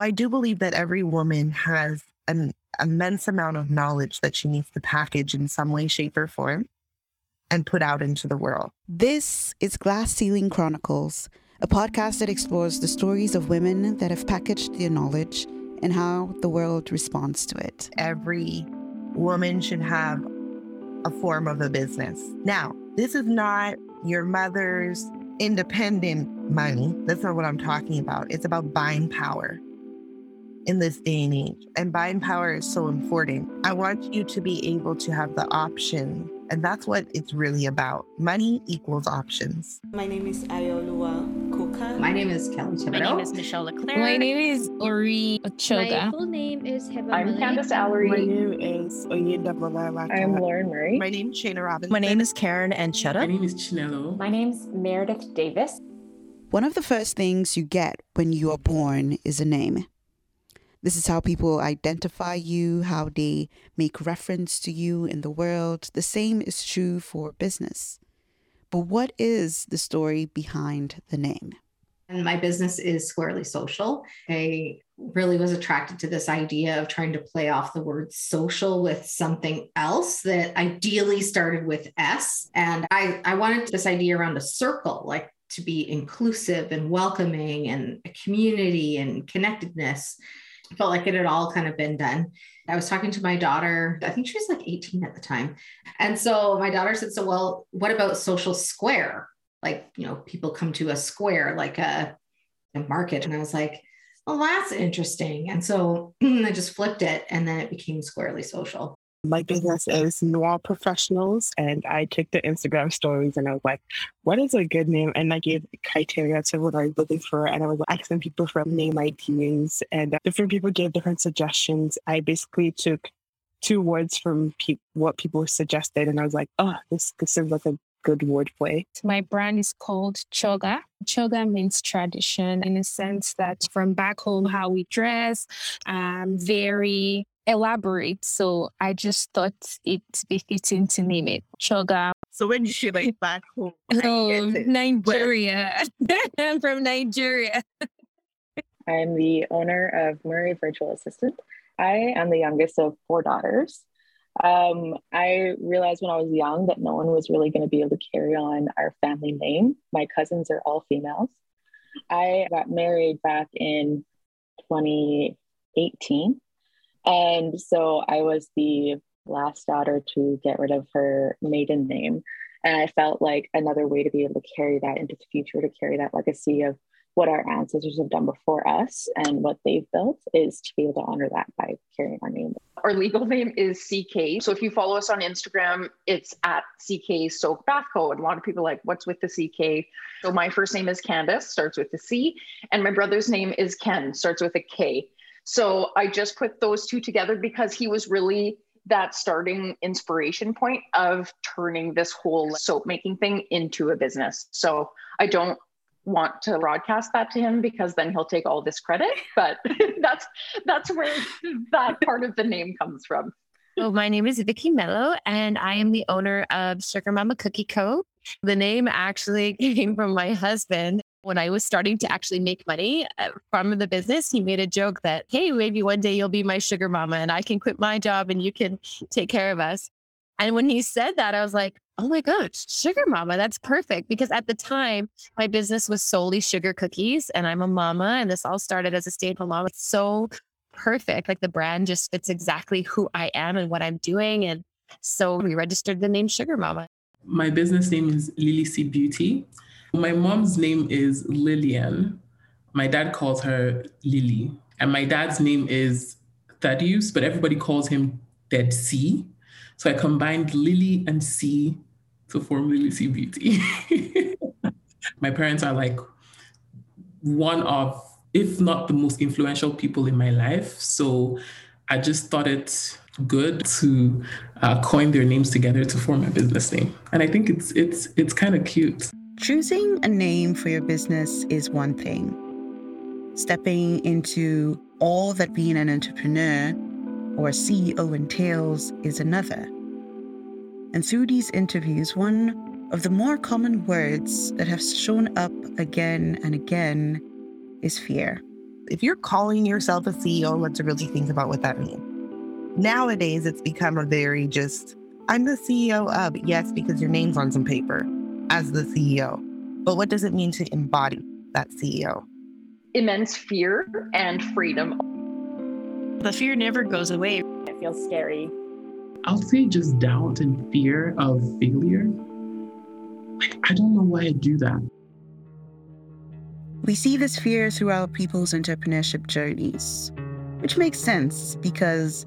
I do believe that every woman has an immense amount of knowledge that she needs to package in some way, shape, or form and put out into the world. This is Glass Ceiling Chronicles, a podcast that explores the stories of women that have packaged their knowledge and how the world responds to it. Every woman should have a form of a business. Now, this is not your mother's independent money. That's not what I'm talking about. It's about buying power in this day and age. And buying power is so important. I want you to be able to have the option. And that's what it's really about. Money equals options. My name is Ayolua Koka. My name is Kelly Thibodeau. My name is Michelle Leclerc. My name is Ori Ochoga. My full name is Heba I'm Malay. Candace Allery. My name is Oyinda Malala. I'm Lauren Murray. My name's Shayna Robinson. My name is Karen Anchetta. My name is Chinelo. My name's Meredith Davis. One of the first things you get when you are born is a name. This is how people identify you, how they make reference to you in the world. The same is true for business. But what is the story behind the name? And my business is Squarely Social. I really was attracted to this idea of trying to play off the word social with something else that ideally started with S. And I, I wanted this idea around a circle, like to be inclusive and welcoming and a community and connectedness. Felt like it had all kind of been done. I was talking to my daughter, I think she was like 18 at the time. And so my daughter said, So, well, what about social square? Like, you know, people come to a square, like a, a market. And I was like, Well, that's interesting. And so I just flipped it and then it became squarely social. My business is Noir Professionals, and I took the Instagram stories and I was like, what is a good name? And I gave criteria to what I was looking for. And I was asking people from name ideas, and different people gave different suggestions. I basically took two words from pe- what people suggested, and I was like, oh, this, this seems like a good wordplay. My brand is called Choga. Choga means tradition in a sense that from back home, how we dress, um, very elaborate. So I just thought it'd be fitting to name it Choga. So when you say like back home, oh, Nigeria. I'm from Nigeria. I'm the owner of Murray Virtual Assistant. I am the youngest of four daughters. Um, I realized when I was young that no one was really going to be able to carry on our family name. My cousins are all females. I got married back in 2018. And so I was the last daughter to get rid of her maiden name. And I felt like another way to be able to carry that into the future, to carry that legacy of what our ancestors have done before us and what they've built is to be able to honor that by carrying our name. Our legal name is CK. So if you follow us on Instagram, it's at CK Soak Bath Co. And a lot of people like, what's with the CK? So my first name is Candace, starts with a C, and my brother's name is Ken, starts with a K. So I just put those two together because he was really that starting inspiration point of turning this whole soap making thing into a business. So I don't want to broadcast that to him because then he'll take all this credit but that's that's where that part of the name comes from. Well my name is vicky mello and i am the owner of sugar mama cookie co. The name actually came from my husband when I was starting to actually make money uh, from the business, he made a joke that, hey, maybe one day you'll be my sugar mama and I can quit my job and you can take care of us. And when he said that, I was like, oh my gosh, sugar mama, that's perfect. Because at the time, my business was solely sugar cookies and I'm a mama. And this all started as a stay at home mom. It's so perfect. Like the brand just fits exactly who I am and what I'm doing. And so we registered the name Sugar Mama. My business name is Lily C Beauty. My mom's name is Lillian. My dad calls her Lily. And my dad's name is Thaddeus, but everybody calls him Dead C. So I combined Lily and C to form Lily C Beauty. my parents are like one of, if not the most influential people in my life. So I just thought it good to uh, coin their names together to form a business name. And I think it's it's it's kind of cute. Choosing a name for your business is one thing. Stepping into all that being an entrepreneur or CEO entails is another. And through these interviews, one of the more common words that have shown up again and again is fear. If you're calling yourself a CEO, let's really think about what that means. Nowadays, it's become a very just, I'm the CEO of, yes, because your name's on some paper as the CEO. But what does it mean to embody that CEO? Immense fear and freedom. The fear never goes away. It feels scary. I'll say just doubt and fear of failure. Like, I don't know why I do that. We see this fear throughout people's entrepreneurship journeys, which makes sense because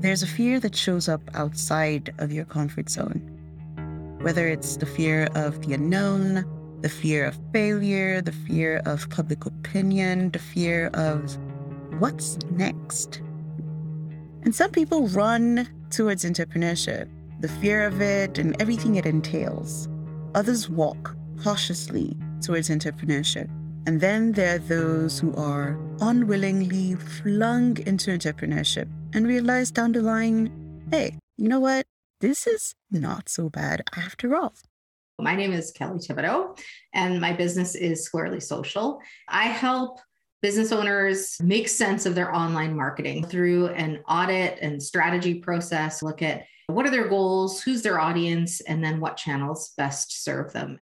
there's a fear that shows up outside of your comfort zone. Whether it's the fear of the unknown, the fear of failure, the fear of public opinion, the fear of what's next. And some people run towards entrepreneurship, the fear of it and everything it entails. Others walk cautiously towards entrepreneurship. And then there are those who are unwillingly flung into entrepreneurship and realize down the line, hey, you know what? This is not so bad after all. My name is Kelly Thibodeau, and my business is Squarely Social. I help business owners make sense of their online marketing through an audit and strategy process, look at what are their goals, who's their audience, and then what channels best serve them.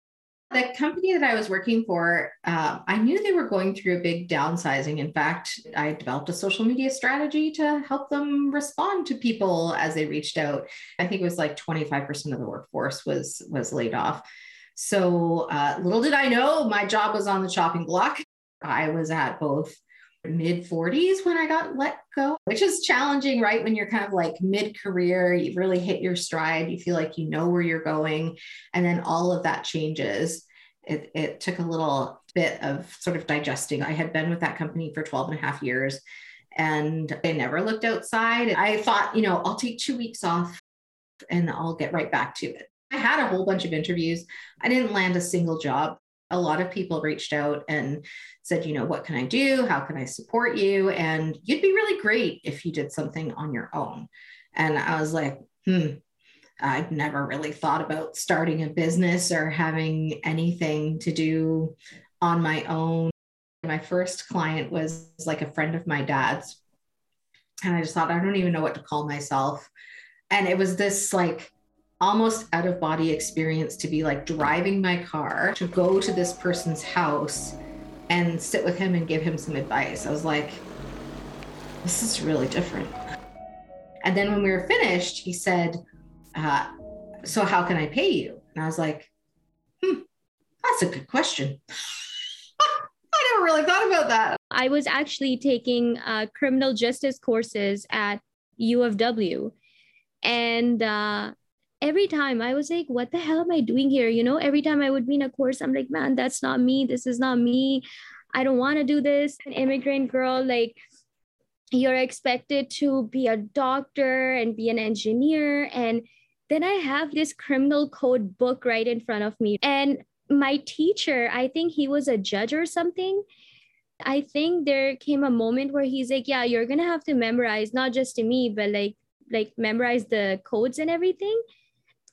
The company that I was working for, uh, I knew they were going through a big downsizing. In fact, I developed a social media strategy to help them respond to people as they reached out. I think it was like 25% of the workforce was was laid off. So uh, little did I know, my job was on the chopping block. I was at both mid 40s when I got let go, which is challenging, right? When you're kind of like mid career, you've really hit your stride, you feel like you know where you're going, and then all of that changes. It, it took a little bit of sort of digesting. I had been with that company for 12 and a half years and I never looked outside. I thought, you know, I'll take two weeks off and I'll get right back to it. I had a whole bunch of interviews. I didn't land a single job a lot of people reached out and said, you know, what can I do? How can I support you? And you'd be really great if you did something on your own. And I was like, hmm, I'd never really thought about starting a business or having anything to do on my own. My first client was like a friend of my dad's. And I just thought, I don't even know what to call myself. And it was this like almost out of body experience to be like driving my car to go to this person's house and sit with him and give him some advice. I was like, this is really different. And then when we were finished, he said, uh, So, how can I pay you? And I was like, Hmm, that's a good question. I never really thought about that. I was actually taking uh, criminal justice courses at U of W. And uh, every time I was like, what the hell am I doing here? You know, every time I would be in a course, I'm like, man, that's not me. This is not me. I don't want to do this. An immigrant girl, like, you're expected to be a doctor and be an engineer. And then I have this criminal code book right in front of me. And my teacher, I think he was a judge or something. I think there came a moment where he's like, yeah, you're going to have to memorize, not just to me, but like, like memorize the codes and everything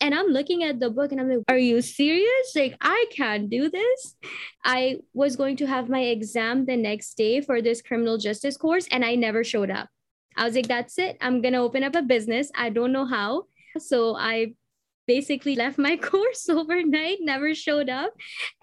and I'm looking at the book and I'm like, are you serious? Like, I can't do this. I was going to have my exam the next day for this criminal justice course, and I never showed up. I was like, that's it. I'm going to open up a business. I don't know how. So I basically left my course overnight, never showed up.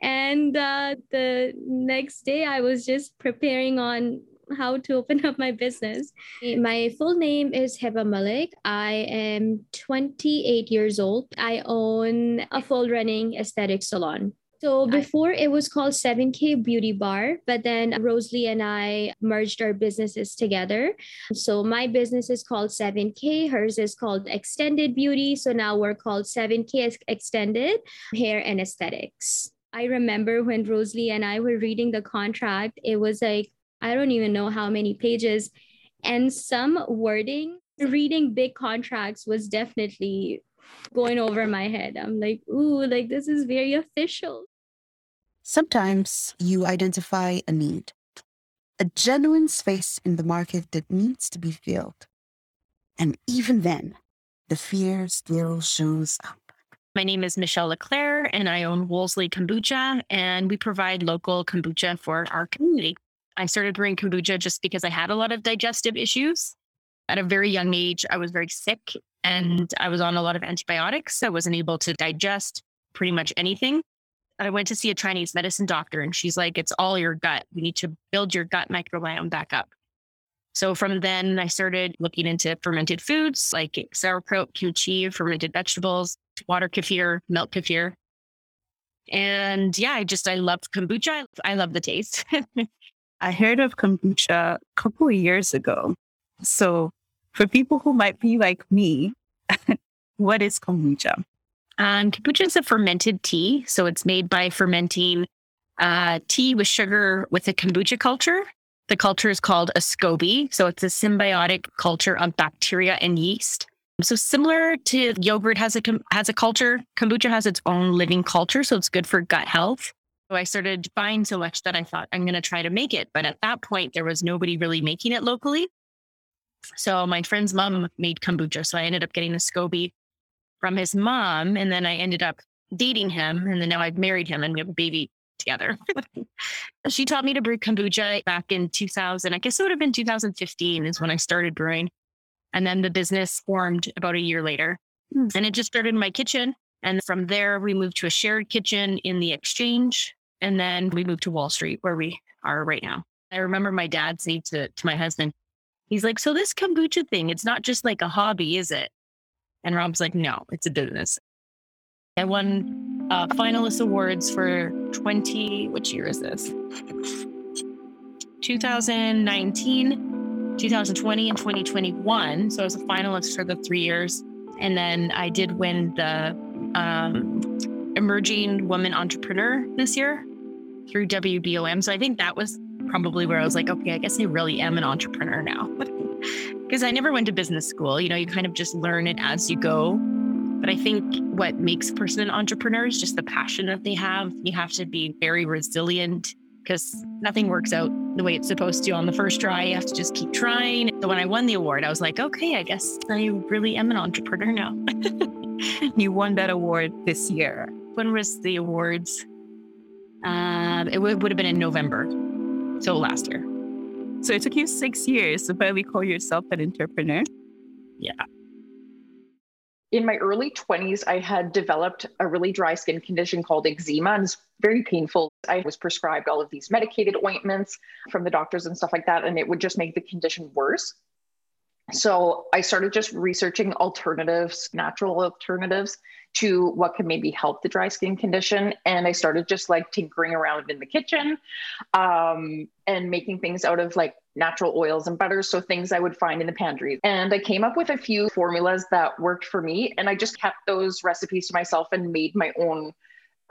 And uh, the next day, I was just preparing on how to open up my business. My full name is Heba Malik. I am 28 years old. I own a full running aesthetic salon. So before it was called 7K Beauty Bar, but then Rosalie and I merged our businesses together. So my business is called 7K, hers is called Extended Beauty. So now we're called 7K Extended Hair and Aesthetics. I remember when Rosalie and I were reading the contract, it was like I don't even know how many pages. And some wording, reading big contracts was definitely going over my head. I'm like, ooh, like this is very official. Sometimes you identify a need, a genuine space in the market that needs to be filled. And even then, the fear still shows up. My name is Michelle Leclerc, and I own Wolseley Kombucha, and we provide local kombucha for our community. I started brewing kombucha just because I had a lot of digestive issues. At a very young age, I was very sick and I was on a lot of antibiotics. I wasn't able to digest pretty much anything. I went to see a Chinese medicine doctor, and she's like, It's all your gut. We need to build your gut microbiome back up. So from then, I started looking into fermented foods like sauerkraut, kimchi, fermented vegetables, water kefir, milk kefir. And yeah, I just, I love kombucha. I love the taste. I heard of kombucha a couple of years ago. So for people who might be like me, what is kombucha? Um, kombucha is a fermented tea. So it's made by fermenting uh, tea with sugar with a kombucha culture. The culture is called a SCOBY. So it's a symbiotic culture of bacteria and yeast. So similar to yogurt has a has a culture, kombucha has its own living culture, so it's good for gut health. So I started buying so much that I thought I'm going to try to make it, but at that point there was nobody really making it locally. So my friend's mom made kombucha, so I ended up getting a SCOBY from his mom, and then I ended up dating him, and then now I've married him, and we have a baby together. she taught me to brew kombucha back in 2000. I guess it would have been 2015 is when I started brewing. And then the business formed about a year later. Mm. And it just started in my kitchen. And from there, we moved to a shared kitchen in the exchange. And then we moved to Wall Street, where we are right now. I remember my dad saying to, to my husband, he's like, So this kombucha thing, it's not just like a hobby, is it? And Rob's like, No, it's a business. I won uh, finalist awards for 20, which year is this? 2019 2020 and 2021. So I was a finalist for the three years. And then I did win the um, Emerging Woman Entrepreneur this year through WBOM. So I think that was probably where I was like, okay, I guess I really am an entrepreneur now. Because I never went to business school. You know, you kind of just learn it as you go. But I think what makes a person an entrepreneur is just the passion that they have. You have to be very resilient because nothing works out the way it's supposed to on the first try. You have to just keep trying. So when I won the award, I was like, okay, I guess I really am an entrepreneur now. you won that award this year. When was the awards? Um, it would, would have been in November. So last year. So it took you six years to finally call yourself an entrepreneur? Yeah in my early 20s, I had developed a really dry skin condition called eczema, and it's very painful. I was prescribed all of these medicated ointments from the doctors and stuff like that, and it would just make the condition worse. So I started just researching alternatives, natural alternatives to what could maybe help the dry skin condition. And I started just like tinkering around in the kitchen um, and making things out of like natural oils and butters. So things I would find in the pantry. And I came up with a few formulas that worked for me. And I just kept those recipes to myself and made my own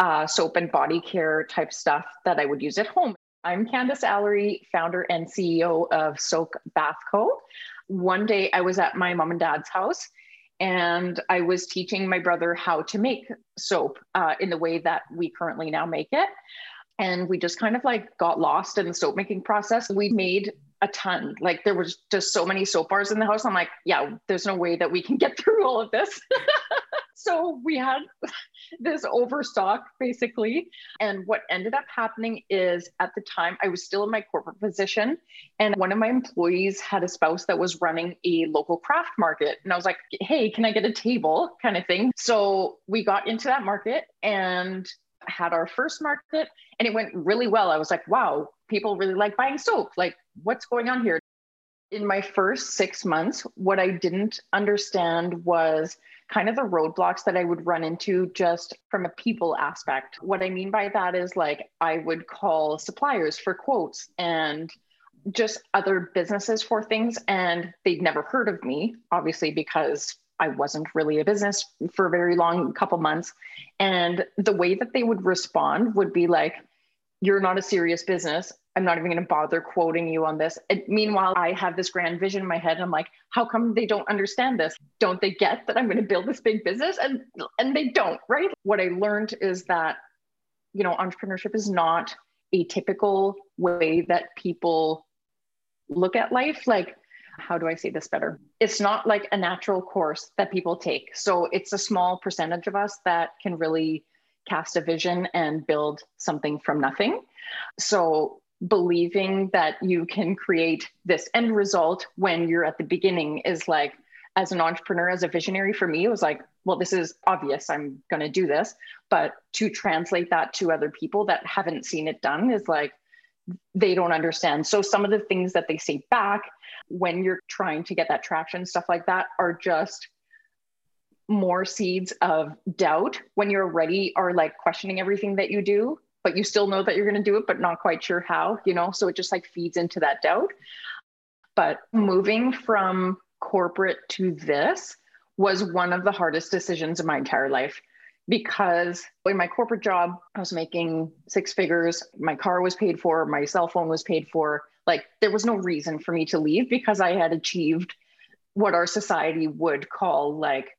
uh, soap and body care type stuff that I would use at home. I'm Candace Allery, founder and CEO of Soak Bath Co. One day I was at my mom and dad's house and I was teaching my brother how to make soap uh, in the way that we currently now make it. And we just kind of like got lost in the soap making process. We made a ton. Like there was just so many soap bars in the house. I'm like, yeah, there's no way that we can get through all of this. so we had this overstock basically. And what ended up happening is at the time I was still in my corporate position and one of my employees had a spouse that was running a local craft market. And I was like, hey, can I get a table kind of thing? So we got into that market and had our first market and it went really well. I was like, wow, people really like buying soap. Like, what's going on here? In my first six months, what I didn't understand was kind of the roadblocks that I would run into just from a people aspect. What I mean by that is like I would call suppliers for quotes and just other businesses for things, and they'd never heard of me, obviously, because I wasn't really a business for a very long couple months. And the way that they would respond would be like, You're not a serious business. I'm not even going to bother quoting you on this. And meanwhile, I have this grand vision in my head. I'm like, how come they don't understand this? Don't they get that I'm going to build this big business? And and they don't, right? What I learned is that, you know, entrepreneurship is not a typical way that people look at life. Like, how do I say this better? It's not like a natural course that people take. So it's a small percentage of us that can really cast a vision and build something from nothing. So believing that you can create this end result when you're at the beginning is like as an entrepreneur as a visionary for me it was like well this is obvious. I'm going to do this. But to translate that to other people that haven't seen it done is like they don't understand. So some of the things that they say back when you're trying to get that traction stuff like that are just more seeds of doubt when you're ready or like questioning everything that you do but you still know that you're going to do it, but not quite sure how, you know? So it just like feeds into that doubt. But moving from corporate to this was one of the hardest decisions of my entire life because in my corporate job, I was making six figures. My car was paid for, my cell phone was paid for. Like there was no reason for me to leave because I had achieved what our society would call like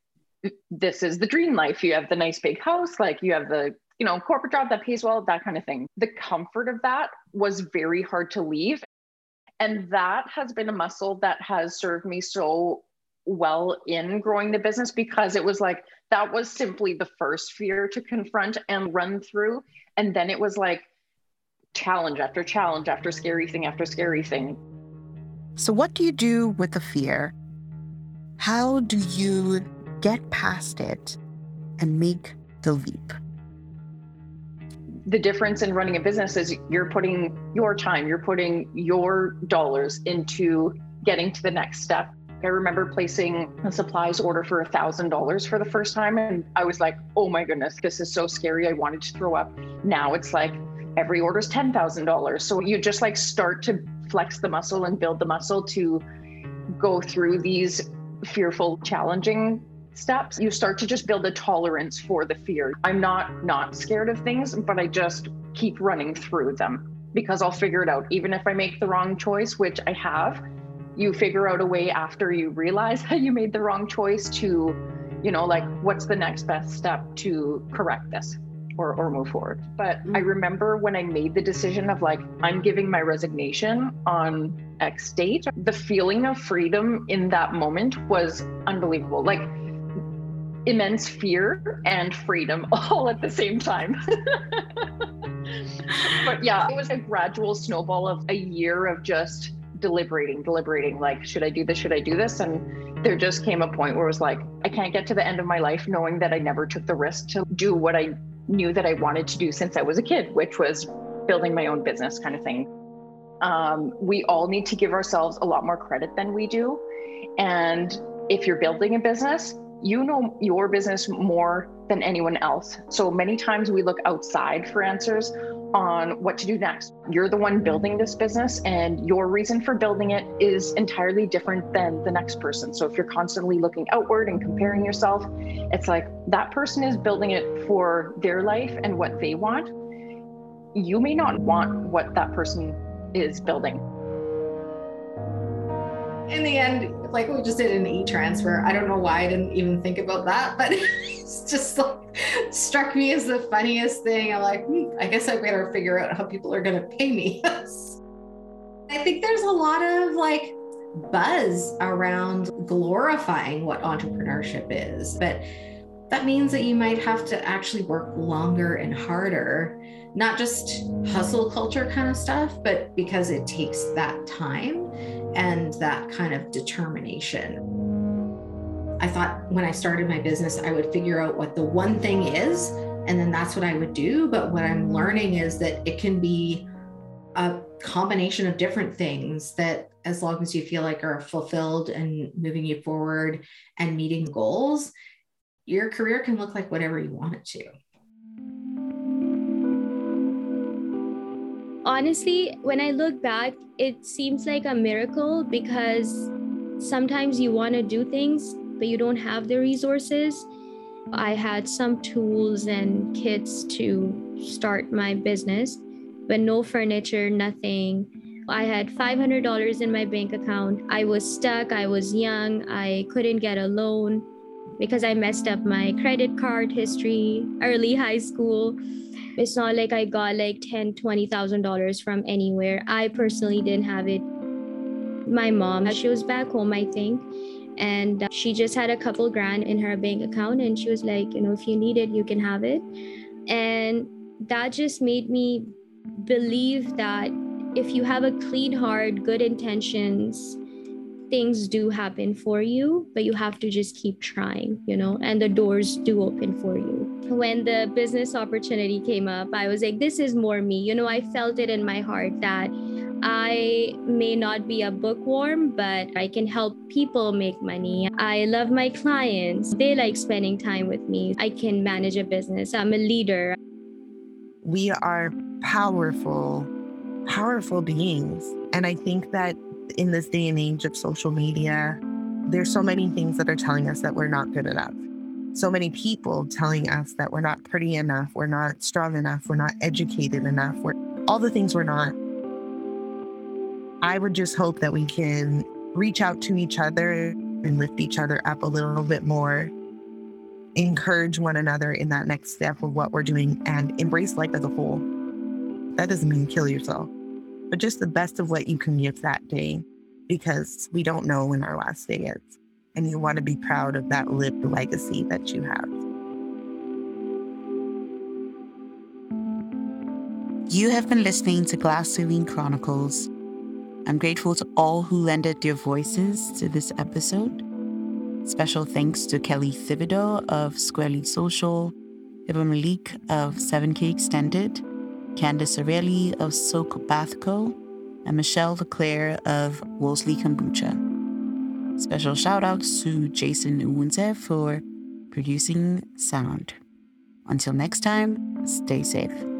this is the dream life. You have the nice big house, like you have the you know, corporate job that pays well, that kind of thing. The comfort of that was very hard to leave. And that has been a muscle that has served me so well in growing the business because it was like that was simply the first fear to confront and run through. And then it was like challenge after challenge after scary thing after scary thing. So, what do you do with the fear? How do you get past it and make the leap? the difference in running a business is you're putting your time, you're putting your dollars into getting to the next step. I remember placing a supplies order for a thousand dollars for the first time, and I was like, "Oh my goodness, this is so scary." I wanted to throw up. Now it's like every order is ten thousand dollars. So you just like start to flex the muscle and build the muscle to go through these fearful, challenging steps, you start to just build a tolerance for the fear. I'm not not scared of things, but I just keep running through them because I'll figure it out. Even if I make the wrong choice, which I have, you figure out a way after you realize that you made the wrong choice to, you know, like what's the next best step to correct this or, or move forward. But I mm. remember when I made the decision of like, I'm giving my resignation on X date, the feeling of freedom in that moment was unbelievable. Like, immense fear and freedom all at the same time. but yeah, it was a gradual snowball of a year of just deliberating, deliberating like, should I do this? Should I do this? And there just came a point where it was like, I can't get to the end of my life knowing that I never took the risk to do what I knew that I wanted to do since I was a kid, which was building my own business kind of thing. Um, we all need to give ourselves a lot more credit than we do. And if you're building a business, you know your business more than anyone else. So many times we look outside for answers on what to do next. You're the one building this business, and your reason for building it is entirely different than the next person. So if you're constantly looking outward and comparing yourself, it's like that person is building it for their life and what they want. You may not want what that person is building in the end, like we just did an e-transfer. I don't know why I didn't even think about that, but it's just like struck me as the funniest thing. I'm like, hmm, I guess I better figure out how people are going to pay me. I think there's a lot of like buzz around glorifying what entrepreneurship is, but that means that you might have to actually work longer and harder, not just hustle culture kind of stuff, but because it takes that time and that kind of determination. I thought when I started my business, I would figure out what the one thing is, and then that's what I would do. But what I'm learning is that it can be a combination of different things that, as long as you feel like are fulfilled and moving you forward and meeting goals, your career can look like whatever you want it to. Honestly, when I look back, it seems like a miracle because sometimes you want to do things, but you don't have the resources. I had some tools and kits to start my business, but no furniture, nothing. I had $500 in my bank account. I was stuck. I was young. I couldn't get a loan because I messed up my credit card history early high school. It's not like I got like ten, twenty thousand dollars from anywhere. I personally didn't have it. My mom, she was back home, I think, and uh, she just had a couple grand in her bank account, and she was like, you know, if you need it, you can have it. And that just made me believe that if you have a clean heart, good intentions, things do happen for you, but you have to just keep trying, you know, and the doors do open for you. When the business opportunity came up, I was like, this is more me. You know, I felt it in my heart that I may not be a bookworm, but I can help people make money. I love my clients. They like spending time with me. I can manage a business. I'm a leader. We are powerful, powerful beings. And I think that in this day and age of social media, there's so many things that are telling us that we're not good enough. So many people telling us that we're not pretty enough, we're not strong enough, we're not educated enough, we're all the things we're not. I would just hope that we can reach out to each other and lift each other up a little bit more, encourage one another in that next step of what we're doing, and embrace life as a whole. That doesn't mean kill yourself, but just the best of what you can give that day because we don't know when our last day is. And you want to be proud of that lived legacy that you have. You have been listening to Glass Ceiling Chronicles. I'm grateful to all who lended their voices to this episode. Special thanks to Kelly Thibodeau of Squarely Social, Heba Malik of 7K Extended, Candace Allery of Soak Bath Co., and Michelle Leclerc of Wolseley Kombucha. Special shout outs to Jason Uwunze for producing sound. Until next time, stay safe.